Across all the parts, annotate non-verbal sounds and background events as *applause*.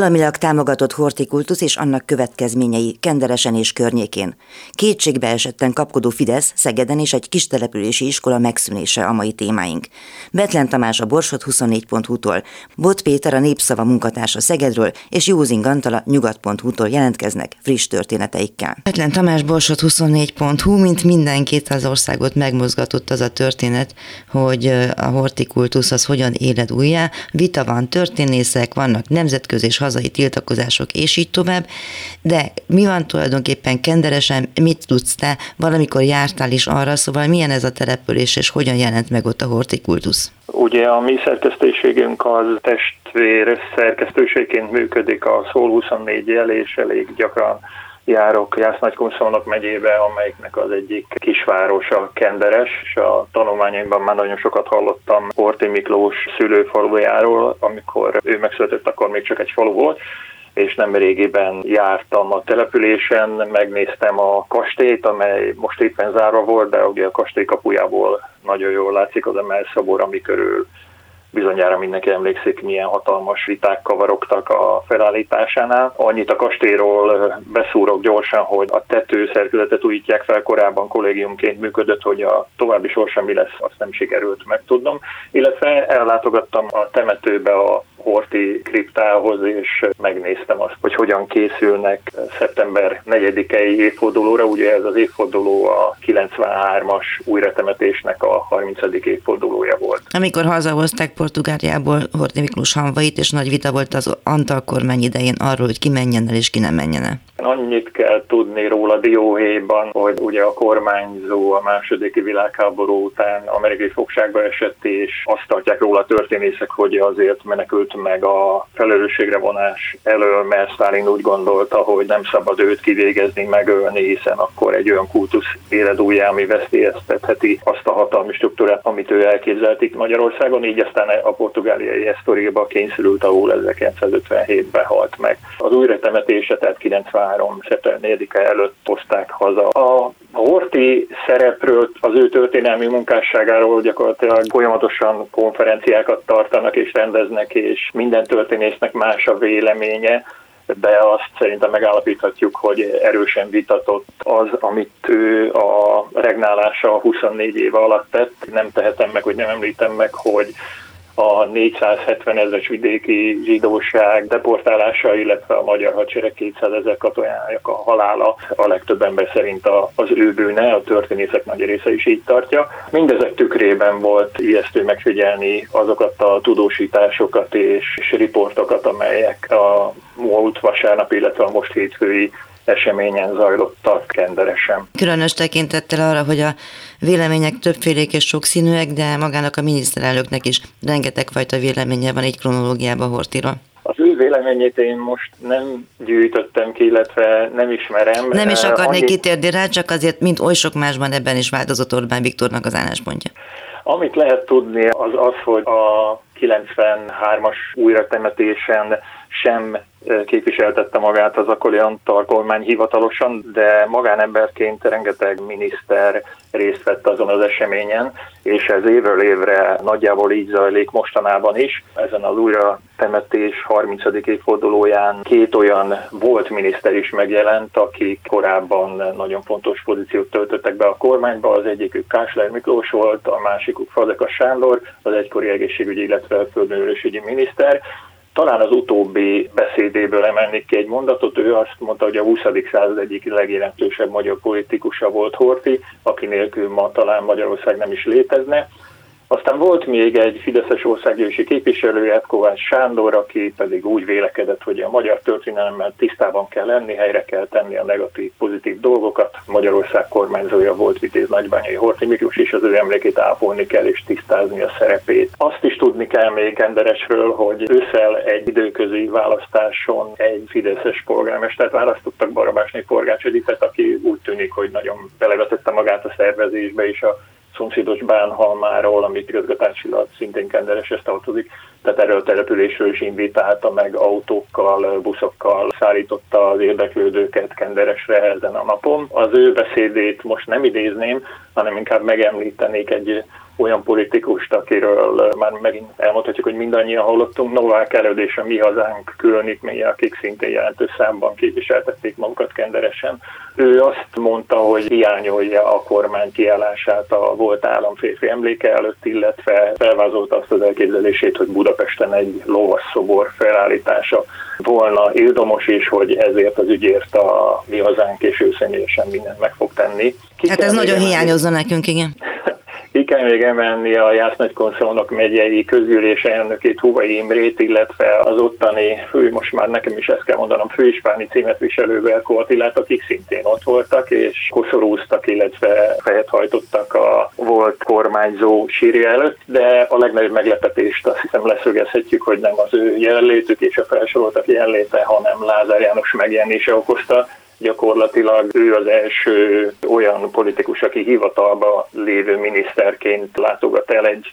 Államilag támogatott hortikultusz és annak következményei Kenderesen és környékén. Kétségbe esetten kapkodó Fidesz, Szegeden és egy kis települési iskola megszűnése a mai témáink. Betlen Tamás a Borsot 24.hu-tól, Bot Péter a Népszava munkatársa Szegedről és Józing Antala Nyugat.hu-tól jelentkeznek friss történeteikkel. Betlen Tamás Borsot 24.hu, mint mindenkit az országot megmozgatott az a történet, hogy a hortikultusz az hogyan éled újjá. Vita van, történészek, vannak nemzetközi és hazai tiltakozások, és így tovább. De mi van tulajdonképpen kenderesen, mit tudsz te? Valamikor jártál is arra, szóval milyen ez a település, és hogyan jelent meg ott a hortikultusz? Ugye a mi szerkesztőségünk az testvér szerkesztőségként működik a Szól 24 jel, és elég gyakran járok Jász-Nagykunszolnok megyébe, amelyiknek az egyik kisvárosa Kenderes, és a tanulmányaimban már nagyon sokat hallottam Horti Miklós szülőfalujáról, amikor ő megszületett, akkor még csak egy falu volt, és nem régében jártam a településen, megnéztem a kastélyt, amely most éppen zárva volt, de ugye a kastély kapujából nagyon jól látszik az emelszabor, ami körül bizonyára mindenki emlékszik, milyen hatalmas viták kavarogtak a felállításánál. Annyit a kastélyról beszúrok gyorsan, hogy a tetőszerkezetet újítják fel, korábban kollégiumként működött, hogy a további sorsa mi lesz, azt nem sikerült megtudnom. Illetve ellátogattam a temetőbe a Horti kriptához, és megnéztem azt, hogy hogyan készülnek szeptember 4-i évfordulóra. Ugye ez az évforduló a 93-as újratemetésnek a 30. évfordulója volt. Amikor hazahozták Portugáliából Horti Miklós hanvait, és nagy vita volt az Antal kormány idején arról, hogy ki menjen el és ki nem menjen el. Annyit kell tudni róla Dióhéjban, hogy ugye a kormányzó a második világháború után amerikai fogságba esett, és azt tartják róla történészek, hogy azért menekült meg a felelősségre vonás elől, mert Stalin úgy gondolta, hogy nem szabad őt kivégezni, megölni, hiszen akkor egy olyan kultusz éled újjá, ami veszélyeztetheti azt a hatalmi struktúrát, amit ő elképzelt itt Magyarországon, így aztán a portugáliai esztoriába kényszerült, ahol 1957-ben halt meg. Az újratemetése, tehát 90 23. szeptember 4 előtt hozták haza. A Horti szerepről, az ő történelmi munkásságáról gyakorlatilag folyamatosan konferenciákat tartanak és rendeznek, és minden történésznek más a véleménye de azt szerintem megállapíthatjuk, hogy erősen vitatott az, amit ő a regnálása 24 éve alatt tett. Nem tehetem meg, hogy nem említem meg, hogy a 470 ezeres vidéki zsidóság deportálása, illetve a magyar hadsereg 200 ezer katonájának a halála a legtöbb ember szerint az ő bűne, a történészek nagy része is így tartja. Mindezek tükrében volt ijesztő megfigyelni azokat a tudósításokat és, és riportokat, amelyek a múlt vasárnap, illetve a most hétfői eseményen zajlottak kenderesen. Különös tekintettel arra, hogy a vélemények többfélék és sokszínűek, de magának a miniszterelnöknek is rengeteg fajta véleménye van egy kronológiában Hortira. Az ő véleményét én most nem gyűjtöttem ki, illetve nem ismerem. Nem is akarnék Annyi... kitérni rá, csak azért, mint oly sok másban ebben is változott Orbán Viktornak az álláspontja. Amit lehet tudni, az az, hogy a 93-as újratemetésen sem képviseltette magát az akkori Antal kormány hivatalosan, de magánemberként rengeteg miniszter részt vett azon az eseményen, és ez évről évre nagyjából így zajlik mostanában is. Ezen az újra temetés 30. évfordulóján két olyan volt miniszter is megjelent, akik korábban nagyon fontos pozíciót töltöttek be a kormányba. Az egyikük Kásler Miklós volt, a másikuk Fazekas Sándor, az egykori egészségügyi, illetve földművelésügyi miniszter talán az utóbbi beszédéből emelnék ki egy mondatot, ő azt mondta, hogy a 20. század egyik legjelentősebb magyar politikusa volt Horti, aki nélkül ma talán Magyarország nem is létezne. Aztán volt még egy Fideszes országgyűlési képviselő, Kovács Sándor, aki pedig úgy vélekedett, hogy a magyar történelemmel tisztában kell lenni, helyre kell tenni a negatív, pozitív dolgokat. Magyarország kormányzója volt Vitéz Nagybányai Horti Miklós, és az ő emlékét ápolni kell és tisztázni a szerepét. Azt is tudni kell még Enderesről, hogy ősszel egy időközi választáson egy Fideszes polgármestert választottak, Barabásné Forgács Edipet, aki úgy tűnik, hogy nagyon belevetette magát a szervezésbe és a szomszédos Bánhalmáról, amit igazgatásilag szintén Kendereshez tartozik, tehát erről a településről is invitálta meg autókkal, buszokkal szállította az érdeklődőket Kenderesre ezen a napon. Az ő beszédét most nem idézném, hanem inkább megemlítenék egy olyan politikust, akiről már megint elmondhatjuk, hogy mindannyian hallottunk, Novák Előd és a Mi Hazánk különítménye, akik szintén jelentős számban képviseltették magukat kenderesen. Ő azt mondta, hogy hiányolja a kormány kiállását a volt államférfi emléke előtt, illetve felvázolta azt az elképzelését, hogy Budapesten egy lovasszobor felállítása volna érdomos is, hogy ezért az ügyért a mi hazánk és ő személyesen mindent meg fog tenni. Ki hát ez nagyon hiányozza nekünk, igen. *laughs* Ki kell még emelni a Jász Nagykonszolnok megyei közgyűlés elnökét, Huvai Imrét, illetve az ottani fő, most már nekem is ezt kell mondanom, főispáni címet viselő Berko Attilát, akik szintén ott voltak, és koszorúztak, illetve fejet hajtottak a volt kormányzó sírja előtt, de a legnagyobb meglepetést azt hiszem leszögezhetjük, hogy nem az ő jelenlétük és a felsoroltak jelenléte, hanem Lázár János megjelenése okozta, Gyakorlatilag ő az első olyan politikus, aki hivatalba lévő miniszterként látogat el egy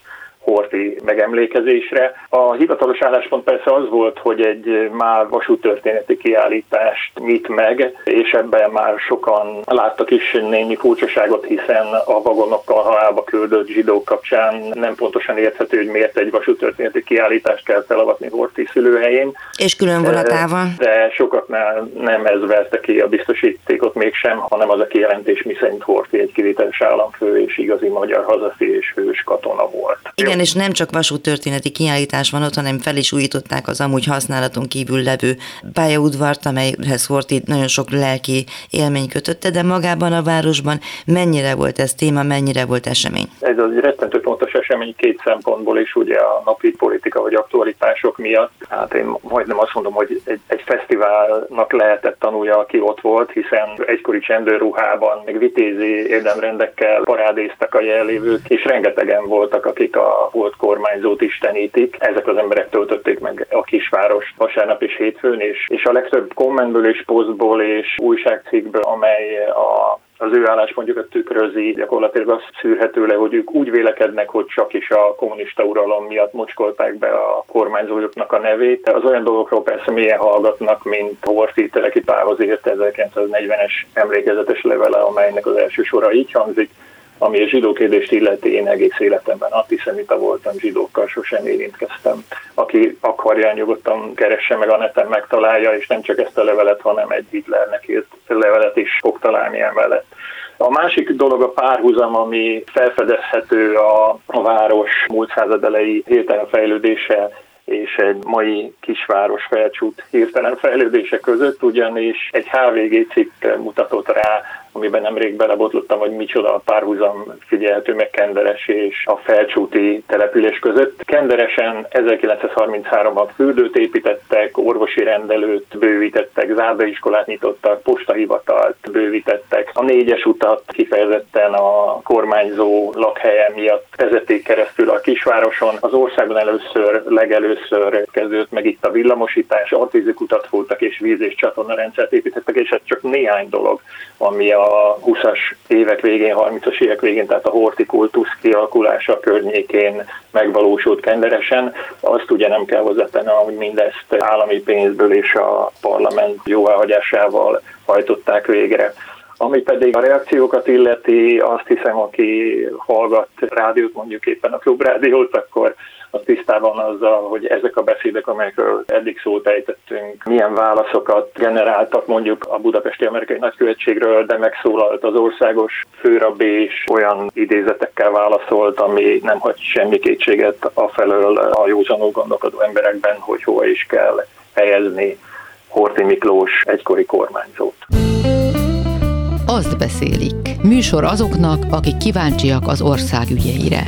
Horti megemlékezésre. A hivatalos álláspont persze az volt, hogy egy már vasútörténeti kiállítást nyit meg, és ebben már sokan láttak is némi furcsaságot, hiszen a vagonokkal halálba küldött zsidók kapcsán nem pontosan érthető, hogy miért egy vasútörténeti kiállítást kell felavatni Horti szülőhelyén. És külön vonatával. De sokaknál nem ez verte ki a biztosítékot mégsem, hanem az a kijelentés, miszerint Horti egy kivételes államfő és igazi magyar hazafi és hős katona volt. Igen, igen, és nem csak vasútörténeti kiállítás van ott, hanem fel is újították az amúgy használaton kívül levő pályaudvart, amelyhez Horti nagyon sok lelki élmény kötötte, de magában a városban mennyire volt ez téma, mennyire volt esemény? Ez az egy rettentő fontos esemény két szempontból is, ugye a napi politika vagy aktualitások miatt. Hát én majdnem azt mondom, hogy egy, egy fesztiválnak lehetett tanulja, aki ott volt, hiszen egykori csendőruhában, meg vitézi érdemrendekkel parádéztak a jelenlévők, és rengetegen voltak, akik a volt kormányzót istenítik. Ezek az emberek töltötték meg a kisvárost vasárnap és hétfőn, és, és a legtöbb kommentből és posztból és újságcikkből, amely a az ő álláspontjukat tükrözi, gyakorlatilag azt szűrhető le, hogy ők úgy vélekednek, hogy csak is a kommunista uralom miatt mocskolták be a kormányzójuknak a nevét. Az olyan dolgokról persze mélyen hallgatnak, mint Horthy Teleki Pálhoz írt 1940-es emlékezetes levele, amelynek az első sora így hangzik, ami a zsidó kérdést illeti, én egész életemben antiszemita voltam, zsidókkal sosem érintkeztem. Aki akarja, nyugodtan keresse meg a neten, megtalálja, és nem csak ezt a levelet, hanem egy Hitlernek írt levelet is fog találni emellett. A másik dolog a párhuzam, ami felfedezhető a, a város múlt század elejé hirtelen fejlődése és egy mai kisváros felcsút hirtelen fejlődése között, ugyanis egy HVG cikk mutatott rá amiben nemrég belebotlottam, hogy micsoda a párhuzam figyelhető meg Kenderes és a felcsúti település között. Kenderesen 1933-ban fürdőt építettek, orvosi rendelőt bővítettek, zárdaiskolát nyitottak, postahivatalt bővítettek. A négyes utat kifejezetten a kormányzó lakhelye miatt vezették keresztül a kisvároson. Az országon először, legelőször kezdődött meg itt a villamosítás, artízikutat voltak és víz- és csatornarendszert építettek, és ez csak néhány dolog, ami a a 20-as évek végén, 30-as évek végén, tehát a hortikultusz kialakulása környékén megvalósult kenderesen. Azt ugye nem kell hozzátenni, hogy mindezt állami pénzből és a parlament jóváhagyásával hajtották végre. Ami pedig a reakciókat illeti, azt hiszem, aki hallgat rádiót, mondjuk éppen a klubrádiót, akkor az tisztában azzal, hogy ezek a beszédek, amelyekről eddig szót ejtettünk, milyen válaszokat generáltak mondjuk a budapesti amerikai nagykövetségről, de megszólalt az országos főrabbi és olyan idézetekkel válaszolt, ami nem hagy semmi kétséget afelől a józanul gondolkodó emberekben, hogy hova is kell helyezni Horti Miklós egykori kormányzót. Azt beszélik. Műsor azoknak, akik kíváncsiak az ország ügyeire.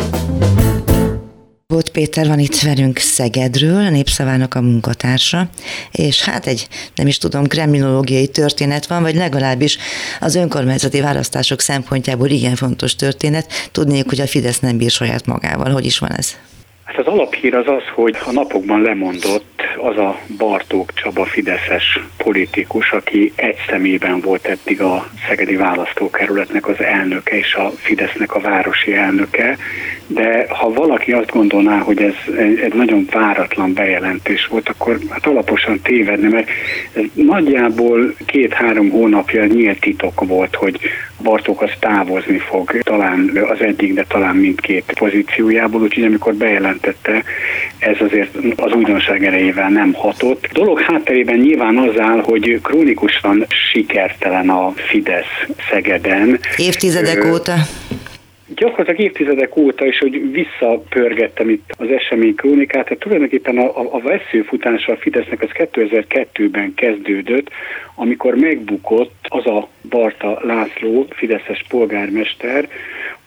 Volt Péter van itt velünk Szegedről, a Népszavának a munkatársa, és hát egy, nem is tudom, kriminológiai történet van, vagy legalábbis az önkormányzati választások szempontjából igen fontos történet. Tudnék, hogy a Fidesz nem bír saját magával. Hogy is van ez? Hát az alaphír az az, hogy a napokban lemondott az a Bartók Csaba Fideszes politikus, aki egy szemében volt eddig a Szegedi Választókerületnek az elnöke és a Fidesznek a városi elnöke, de ha valaki azt gondolná, hogy ez egy nagyon váratlan bejelentés volt, akkor hát alaposan tévedne, mert ez nagyjából két-három hónapja nyílt titok volt, hogy Bartók az távozni fog, talán az egyik, de talán mindkét pozíciójából, úgyhogy amikor bejelentette, ez azért az újdonság erejével nem hatott. A dolog hátterében nyilván az áll, hogy krónikusan sikertelen a Fidesz Szegeden. Évtizedek óta gyakorlatilag évtizedek óta is, hogy visszapörgettem itt az esemény krónikát, tehát tulajdonképpen a, a, a veszőfutása a Fidesznek az 2002-ben kezdődött, amikor megbukott az a Barta László, Fideszes polgármester,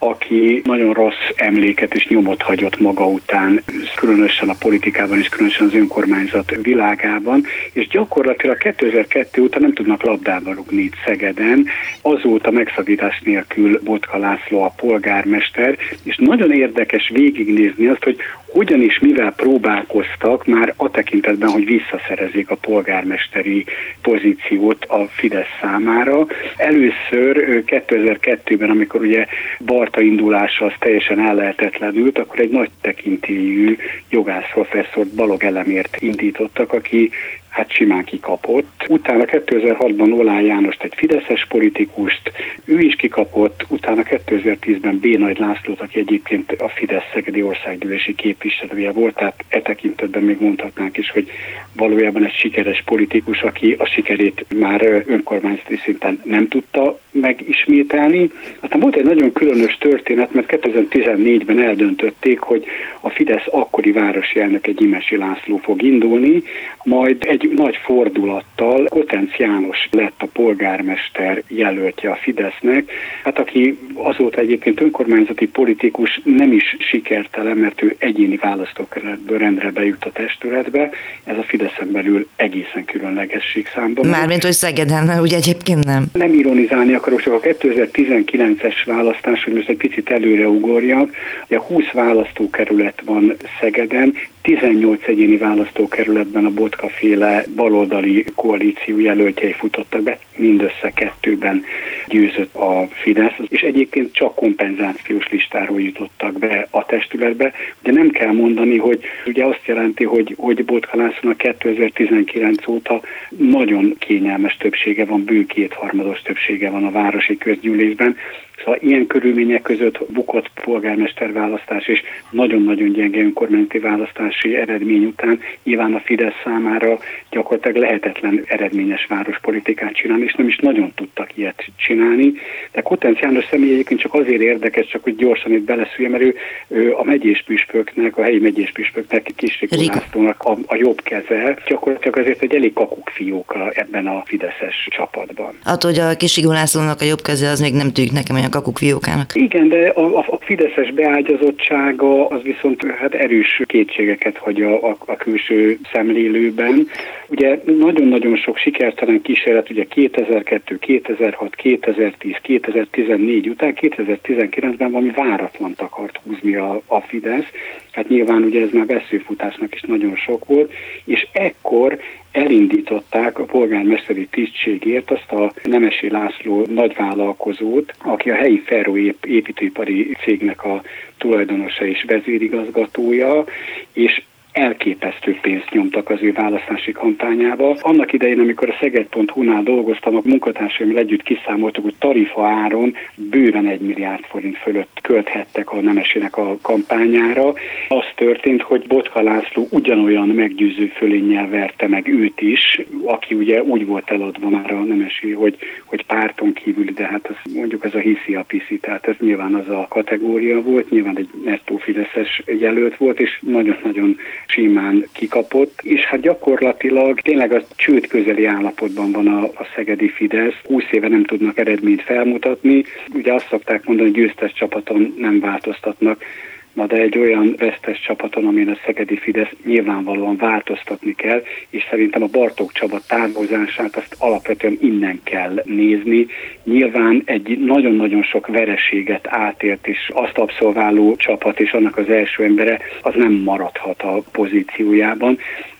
aki nagyon rossz emléket és nyomot hagyott maga után, különösen a politikában és különösen az önkormányzat világában, és gyakorlatilag 2002 óta nem tudnak labdába rugni itt Szegeden, azóta megszakítás nélkül Botka László a polgármester, és nagyon érdekes végignézni azt, hogy hogyan és mivel próbálkoztak már a tekintetben, hogy visszaszerezik a polgármesteri pozíciót a Fidesz számára. Először 2002-ben, amikor ugye Barta indulása az teljesen ellehetetlenült, akkor egy nagy tekintélyű jogász professzort Balog Elemért indítottak, aki hát simán kikapott. Utána 2006-ban Olá Jánost egy fideszes politikust, ő is kikapott, utána 2010-ben B. Nagy Lászlót, aki egyébként a Fidesz Szegedi országgyűlési képviselője volt, tehát e tekintetben még mondhatnánk is, hogy valójában egy sikeres politikus, aki a sikerét már önkormányzati szinten nem tudta megismételni. Aztán volt egy nagyon különös történet, mert 2014-ben eldöntötték, hogy a Fidesz akkori városi elnök egy Imesi László fog indulni, majd egy nagy fordulattal Kotenc János lett a polgármester jelöltje a Fidesznek, hát aki azóta egyébként önkormányzati politikus nem is sikertelen, mert ő egyéni választókerületből rendre bejut a testületbe, ez a Fideszen belül egészen különlegesség számban. Mármint, hogy Szegeden, ugye egyébként nem. Nem ironizálni akarok, csak a 2019-es választás, hogy most egy picit előre ugorjak, ugye 20 választókerület van Szegeden, 18 egyéni választókerületben a Botka féle baloldali koalíció jelöltjei futottak be, mindössze kettőben győzött a Fidesz, és egyébként csak kompenzációs listáról jutottak be a testületbe. Ugye nem kell mondani, hogy ugye azt jelenti, hogy, hogy Botka Lászlónak 2019 óta nagyon kényelmes többsége van, bő kétharmados többsége van a városi közgyűlésben, Szóval ilyen körülmények között bukott polgármesterválasztás és nagyon-nagyon gyenge önkormányzati választási eredmény után nyilván a Fidesz számára gyakorlatilag lehetetlen eredményes várospolitikát csinálni, és nem is nagyon tudtak ilyet csinálni. De Kotenc János személy egyébként csak azért érdekes, csak hogy gyorsan itt beleszülje, mert ő, ő a megyés püspöknek, a helyi megyés püspöknek, Kisrikó Lászlónak a, a jobb keze, gyakorlatilag azért egy elég kakuk fióka ebben a Fideszes csapatban. Attól, hogy a Kisrikó Lászlónak a jobb keze, az még nem tűnik nekem olyan kakuk fiókának. Igen, de a, a, a fideszes beágyazottsága az viszont hát erős kétségeket hagy a, a, a külső szemlélőben. Ugye nagyon-nagyon sok sikertelen kísérlet, ugye 2002, 2006, 2010, 2014 után 2019-ben valami váratlan akart húzni a, a Fidesz, hát nyilván ugye ez már veszőfutásnak is nagyon sok volt, és ekkor elindították a polgármesteri tisztségért azt a Nemesi László nagyvállalkozót, aki a helyi Ferro építőipari cégnek a tulajdonosa és vezérigazgatója, és elképesztő pénzt nyomtak az ő választási kampányába. Annak idején, amikor a Szeged.hu-nál dolgoztam, a munkatársaimmal együtt kiszámoltuk, hogy tarifa áron bőven egy milliárd forint fölött költhettek a Nemesének a kampányára. Az történt, hogy Botka László ugyanolyan meggyőző fölénnyel verte meg őt is, aki ugye úgy volt eladva már a Nemesi, hogy, hogy párton kívül, de hát az, mondjuk ez a hiszi a piszi, tehát ez nyilván az a kategória volt, nyilván egy nettó fideszes jelölt volt, és nagyon-nagyon simán kikapott, és hát gyakorlatilag tényleg a csőd közeli állapotban van a, a szegedi Fidesz. 20 éve nem tudnak eredményt felmutatni. Ugye azt szokták mondani, hogy győztes csapaton nem változtatnak Na de egy olyan vesztes csapaton, amin a Szegedi Fidesz nyilvánvalóan változtatni kell, és szerintem a Bartók Csaba távozását azt alapvetően innen kell nézni. Nyilván egy nagyon-nagyon sok vereséget átélt, és azt abszolváló csapat, és annak az első embere, az nem maradhat a pozíciójában.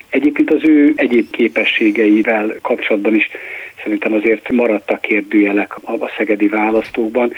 Egyébként az ő egyéb képességeivel kapcsolatban is szerintem azért maradtak kérdőjelek a szegedi választókban.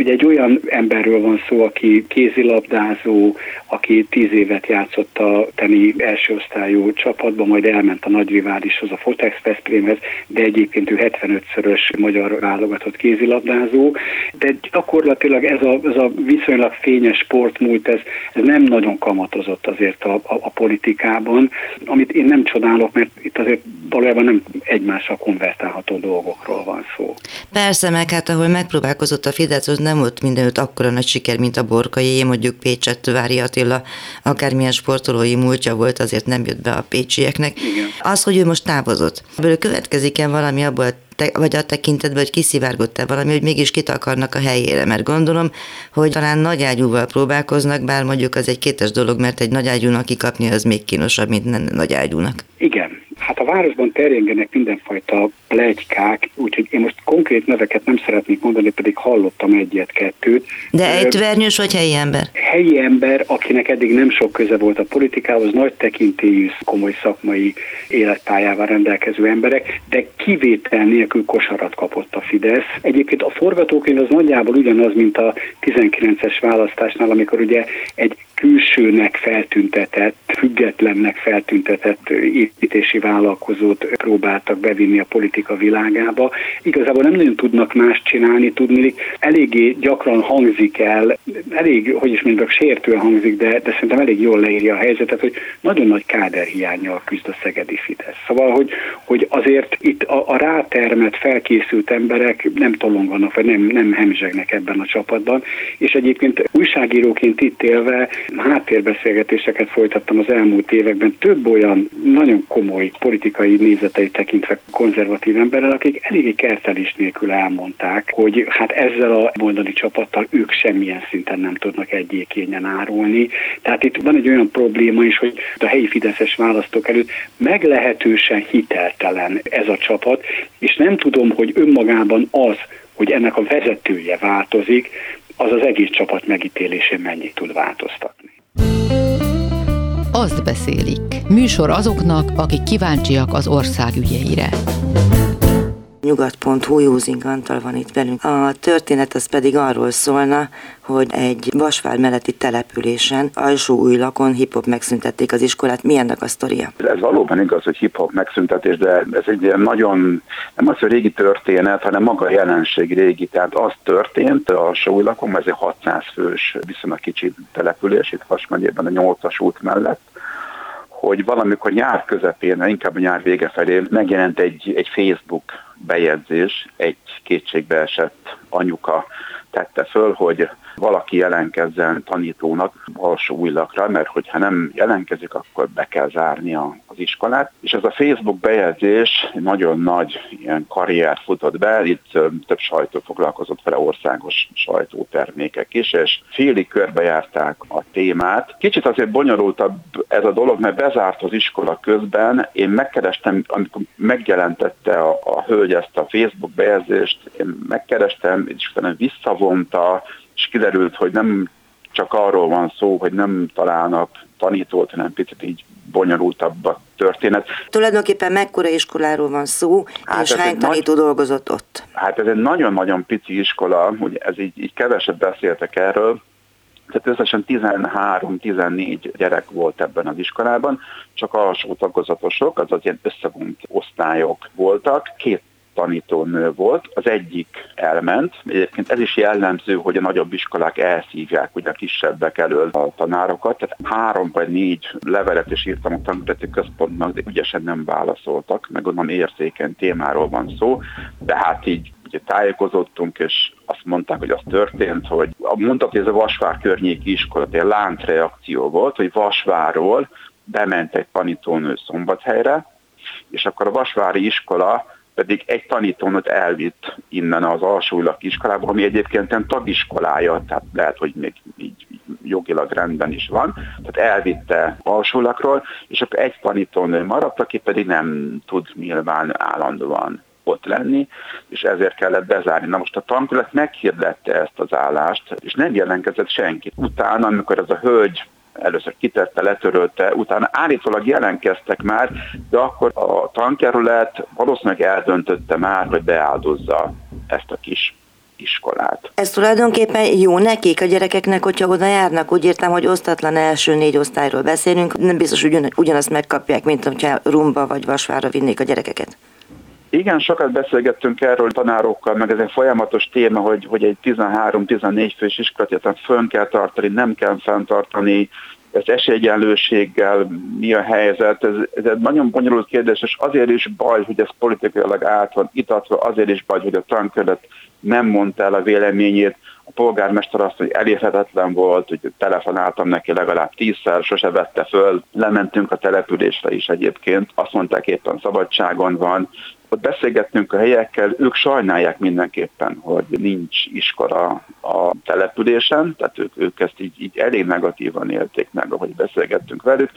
Ugye egy olyan emberről van szó, aki kézilabdázó, aki tíz évet játszott a teni első osztályú csapatban, majd elment a nagyriválishoz, a Fotex Veszprémhez, de egyébként ő 75-szörös magyar válogatott kézilabdázó. De gyakorlatilag ez a, ez a viszonylag fényes sportmúlt, ez, ez nem nagyon kamatozott azért a, a, a politikában, amit én nem csodálok, mert itt azért valójában nem egymással konvertálható dolgokról van szó. Persze, meg hát ahol megpróbálkozott a Fidesz, az nem volt mindenütt akkora nagy siker, mint a Borkai, mondjuk Pécset, Vári Attila, akármilyen sportolói múltja volt, azért nem jött be a pécsieknek. Igen. Az, hogy ő most távozott. Ebből következik-e valami abból te, vagy a tekintetben, hogy kiszivárgott-e valami, hogy mégis kit akarnak a helyére, mert gondolom, hogy talán nagy ágyúval próbálkoznak, bár mondjuk az egy kétes dolog, mert egy nagy ágyúnak kikapni az még kínosabb, mint nagy ágyúnak. Igen, Hát a városban terjengenek mindenfajta plegykák, úgyhogy én most konkrét neveket nem szeretnék mondani, pedig hallottam egyet-kettőt. De egy vernyős vagy helyi ember? Helyi ember, akinek eddig nem sok köze volt a politikához, nagy tekintélyű, komoly szakmai életpályával rendelkező emberek, de kivétel nélkül kosarat kapott a Fidesz. Egyébként a forgatókönyv az nagyjából ugyanaz, mint a 19-es választásnál, amikor ugye egy külsőnek feltüntetett, függetlennek feltüntetett építési vállalkozót próbáltak bevinni a politika világába. Igazából nem nagyon tudnak más csinálni, tudni, eléggé gyakran hangzik el, elég, hogy is mondjak, sértően hangzik, de, de szerintem elég jól leírja a helyzetet, hogy nagyon nagy káderhiányjal küzd a Szegedi Fidesz. Szóval, hogy, hogy azért itt a, a rátermet, felkészült emberek nem tolonganak, vagy nem, nem hemzsegnek ebben a csapatban, és egyébként újságíróként itt élve háttérbeszélgetéseket folytattam az elmúlt években több olyan nagyon komoly politikai nézetei tekintve konzervatív emberrel, akik eléggé kertelés nélkül elmondták, hogy hát ezzel a mondani csapattal ők semmilyen szinten nem tudnak egyékényen árulni. Tehát itt van egy olyan probléma is, hogy a helyi fideszes választók előtt meglehetősen hiteltelen ez a csapat, és nem tudom, hogy önmagában az, hogy ennek a vezetője változik, az az egész csapat megítélésén mennyit tud változtatni. Azt beszélik. Műsor azoknak, akik kíváncsiak az ország ügyeire. Nyugat.hu Józing Antal van itt velünk. A történet az pedig arról szólna, hogy egy Vasvár melletti településen, alsó új lakon hip-hop megszüntették az iskolát. Mi ennek a sztoria? Ez valóban igaz, hogy hip-hop megszüntetés, de ez egy nagyon, nem az, hogy régi történet, hanem maga a jelenség régi. Tehát az történt a új lakon, ez egy 600 fős, viszonylag kicsi település, itt Vas megyében a 8-as út mellett, hogy valamikor nyár közepén, inkább a nyár vége felé megjelent egy, egy Facebook bejegyzés, egy kétségbeesett anyuka tette föl, hogy valaki jelenkezzen tanítónak alsó újlakra, mert hogyha nem jelenkezik, akkor be kell zárni az iskolát. És ez a Facebook bejegyzés nagyon nagy ilyen karriert futott be, itt több sajtó foglalkozott vele, országos sajtótermékek is, és félig körbejárták a témát. Kicsit azért bonyolultabb ez a dolog, mert bezárt az iskola közben. Én megkerestem, amikor megjelentette a, a hölgy ezt a Facebook bejegyzést, én megkerestem, és utána visszavonta, és kiderült, hogy nem csak arról van szó, hogy nem találnak tanítót, hanem picit így bonyolultabb a történet. Tulajdonképpen mekkora iskoláról van szó, hát és hány tanító nagy, dolgozott ott? Hát ez egy nagyon-nagyon pici iskola, ugye ez így, így keveset beszéltek erről, tehát összesen 13-14 gyerek volt ebben az iskolában, csak alsó tagozatosok, azaz ilyen összevont osztályok voltak. Két tanítónő volt, az egyik elment. Egyébként ez is jellemző, hogy a nagyobb iskolák elszívják ugye a kisebbek elől a tanárokat. Tehát három vagy négy levelet is írtam a tanulati központnak, de ügyesen nem válaszoltak, meg onnan érzékeny témáról van szó, de hát így ugye tájékozottunk, és azt mondták, hogy az történt, hogy mondtak, hogy ez a Vasvár környéki iskola, egy láncreakció volt, hogy Vasvárról bement egy tanítónő Szombathelyre, és akkor a Vasvári iskola pedig egy tanítónőt elvitt innen az alsóilak iskolába, ami egyébként nem tagiskolája, tehát lehet, hogy még így jogilag rendben is van, tehát elvitte alsólakról, és akkor egy tanítónő maradt, aki pedig nem tud nyilván állandóan ott lenni, és ezért kellett bezárni. Na most a tankölet meghirdette ezt az állást, és nem jelentkezett senki. Utána, amikor ez a hölgy először kitette, letörölte, utána állítólag jelentkeztek már, de akkor a tankerület valószínűleg eldöntötte már, hogy beáldozza ezt a kis iskolát. Ez tulajdonképpen jó nekik, a gyerekeknek, hogyha oda járnak? Úgy értem, hogy osztatlan első négy osztályról beszélünk, nem biztos, hogy ugyanazt megkapják, mint hogyha rumba vagy vasvára vinnék a gyerekeket. Igen, sokat beszélgettünk erről tanárokkal, meg ez egy folyamatos téma, hogy, hogy egy 13-14 fős iskolát fönn kell tartani, nem kell fenntartani, ez esélyegyenlőséggel mi a helyzet, ez, ez egy nagyon bonyolult kérdés, és azért is baj, hogy ez politikailag át van itatva, azért is baj, hogy a tankölet nem mondta el a véleményét, a polgármester azt, hogy elérhetetlen volt, hogy telefonáltam neki legalább tízszer, sose vette föl, lementünk a településre is egyébként, azt mondták éppen szabadságon van, ott beszélgettünk a helyekkel, ők sajnálják mindenképpen, hogy nincs iskola a településen, tehát ők, ők ezt így, így elég negatívan élték meg, ahogy beszélgettünk velük.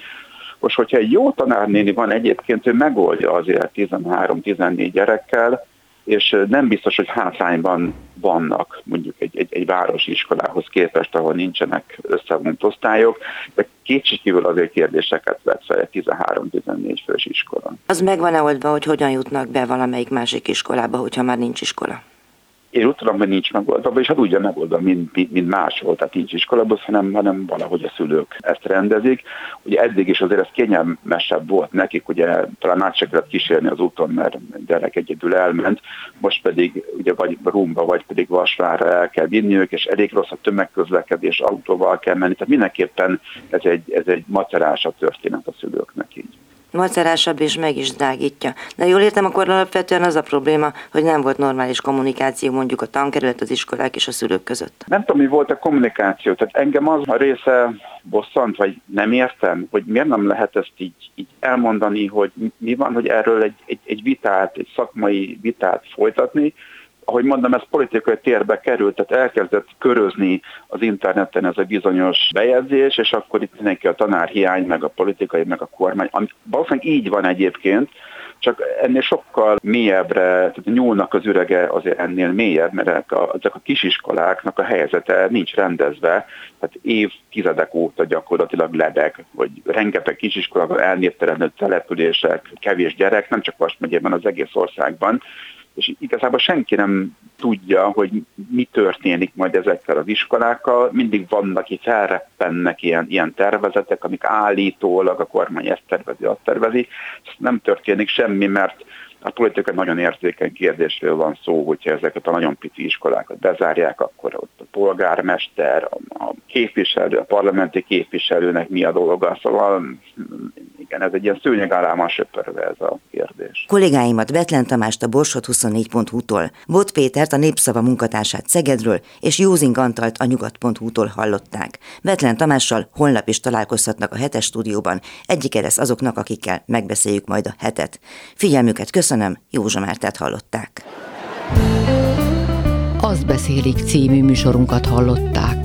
Most, hogyha egy jó tanárnéni van egyébként, ő megoldja azért 13-14 gyerekkel, és nem biztos, hogy hátrányban vannak mondjuk egy, egy, egy városi iskolához képest, ahol nincsenek összevont osztályok, de kétségkívül azért kérdéseket vett fel egy 13-14 fős iskola. Az megvan-e oldva, hogy hogyan jutnak be valamelyik másik iskolába, hogyha már nincs iskola? Én úgy tudom, hogy nincs megoldva, és hát úgy megoldva, mint, mint, mint máshol, tehát nincs iskolabusz, hanem, hanem valahogy a szülők ezt rendezik. Ugye eddig is azért ez kényelmesebb volt nekik, ugye talán át se kellett kísérni az úton, mert gyerek egyedül elment, most pedig ugye vagy Rumba, vagy pedig Vasvára el kell vinniük, és elég rossz a tömegközlekedés, autóval kell menni, tehát mindenképpen ez egy, ez egy macerásabb történet a szülőknek így macerásabb és meg is drágítja. De jól értem, akkor alapvetően az a probléma, hogy nem volt normális kommunikáció mondjuk a tankerület, az iskolák és a szülők között. Nem tudom, mi volt a kommunikáció. Tehát engem az a része bosszant, vagy nem értem, hogy miért nem lehet ezt így, így elmondani, hogy mi van, hogy erről egy, egy, egy vitát, egy szakmai vitát folytatni, ahogy mondom, ez politikai térbe került, tehát elkezdett körözni az interneten ez a bizonyos bejegyzés, és akkor itt mindenki a tanárhiány, meg a politikai, meg a kormány. Ami valószínűleg így van egyébként, csak ennél sokkal mélyebbre, tehát nyúlnak az ürege azért ennél mélyebb, mert ezek a, kisiskoláknak a helyzete nincs rendezve, tehát évtizedek óta gyakorlatilag ledek, vagy rengeteg kisiskolában elnéptelenült települések, kevés gyerek, nem csak Vas megyében, az egész országban, és igazából senki nem tudja, hogy mi történik majd ezekkel az iskolákkal. Mindig vannak, aki felreppennek ilyen, ilyen tervezetek, amik állítólag a kormány ezt tervezi, azt tervezi. Nem történik semmi, mert a politika nagyon érzékeny kérdésről van szó, hogyha ezeket a nagyon pici iskolákat bezárják, akkor ott a polgármester, a képviselő, a parlamenti képviselőnek mi a dolga. Szóval igen, ez egy ilyen szőnyegállában söpörve ez a kérdés. Kollégáimat Betlen Tamást a Borsot 24.hu-tól, Bot Pétert a Népszava munkatársát Szegedről és Józing Antalt a Nyugat.hu-tól hallották. Betlen Tamással holnap is találkozhatnak a hetes stúdióban, egyike lesz azoknak, akikkel megbeszéljük majd a hetet. Figyelmüket köszönöm, Józsa Mártát hallották. Azt beszélik című műsorunkat hallották.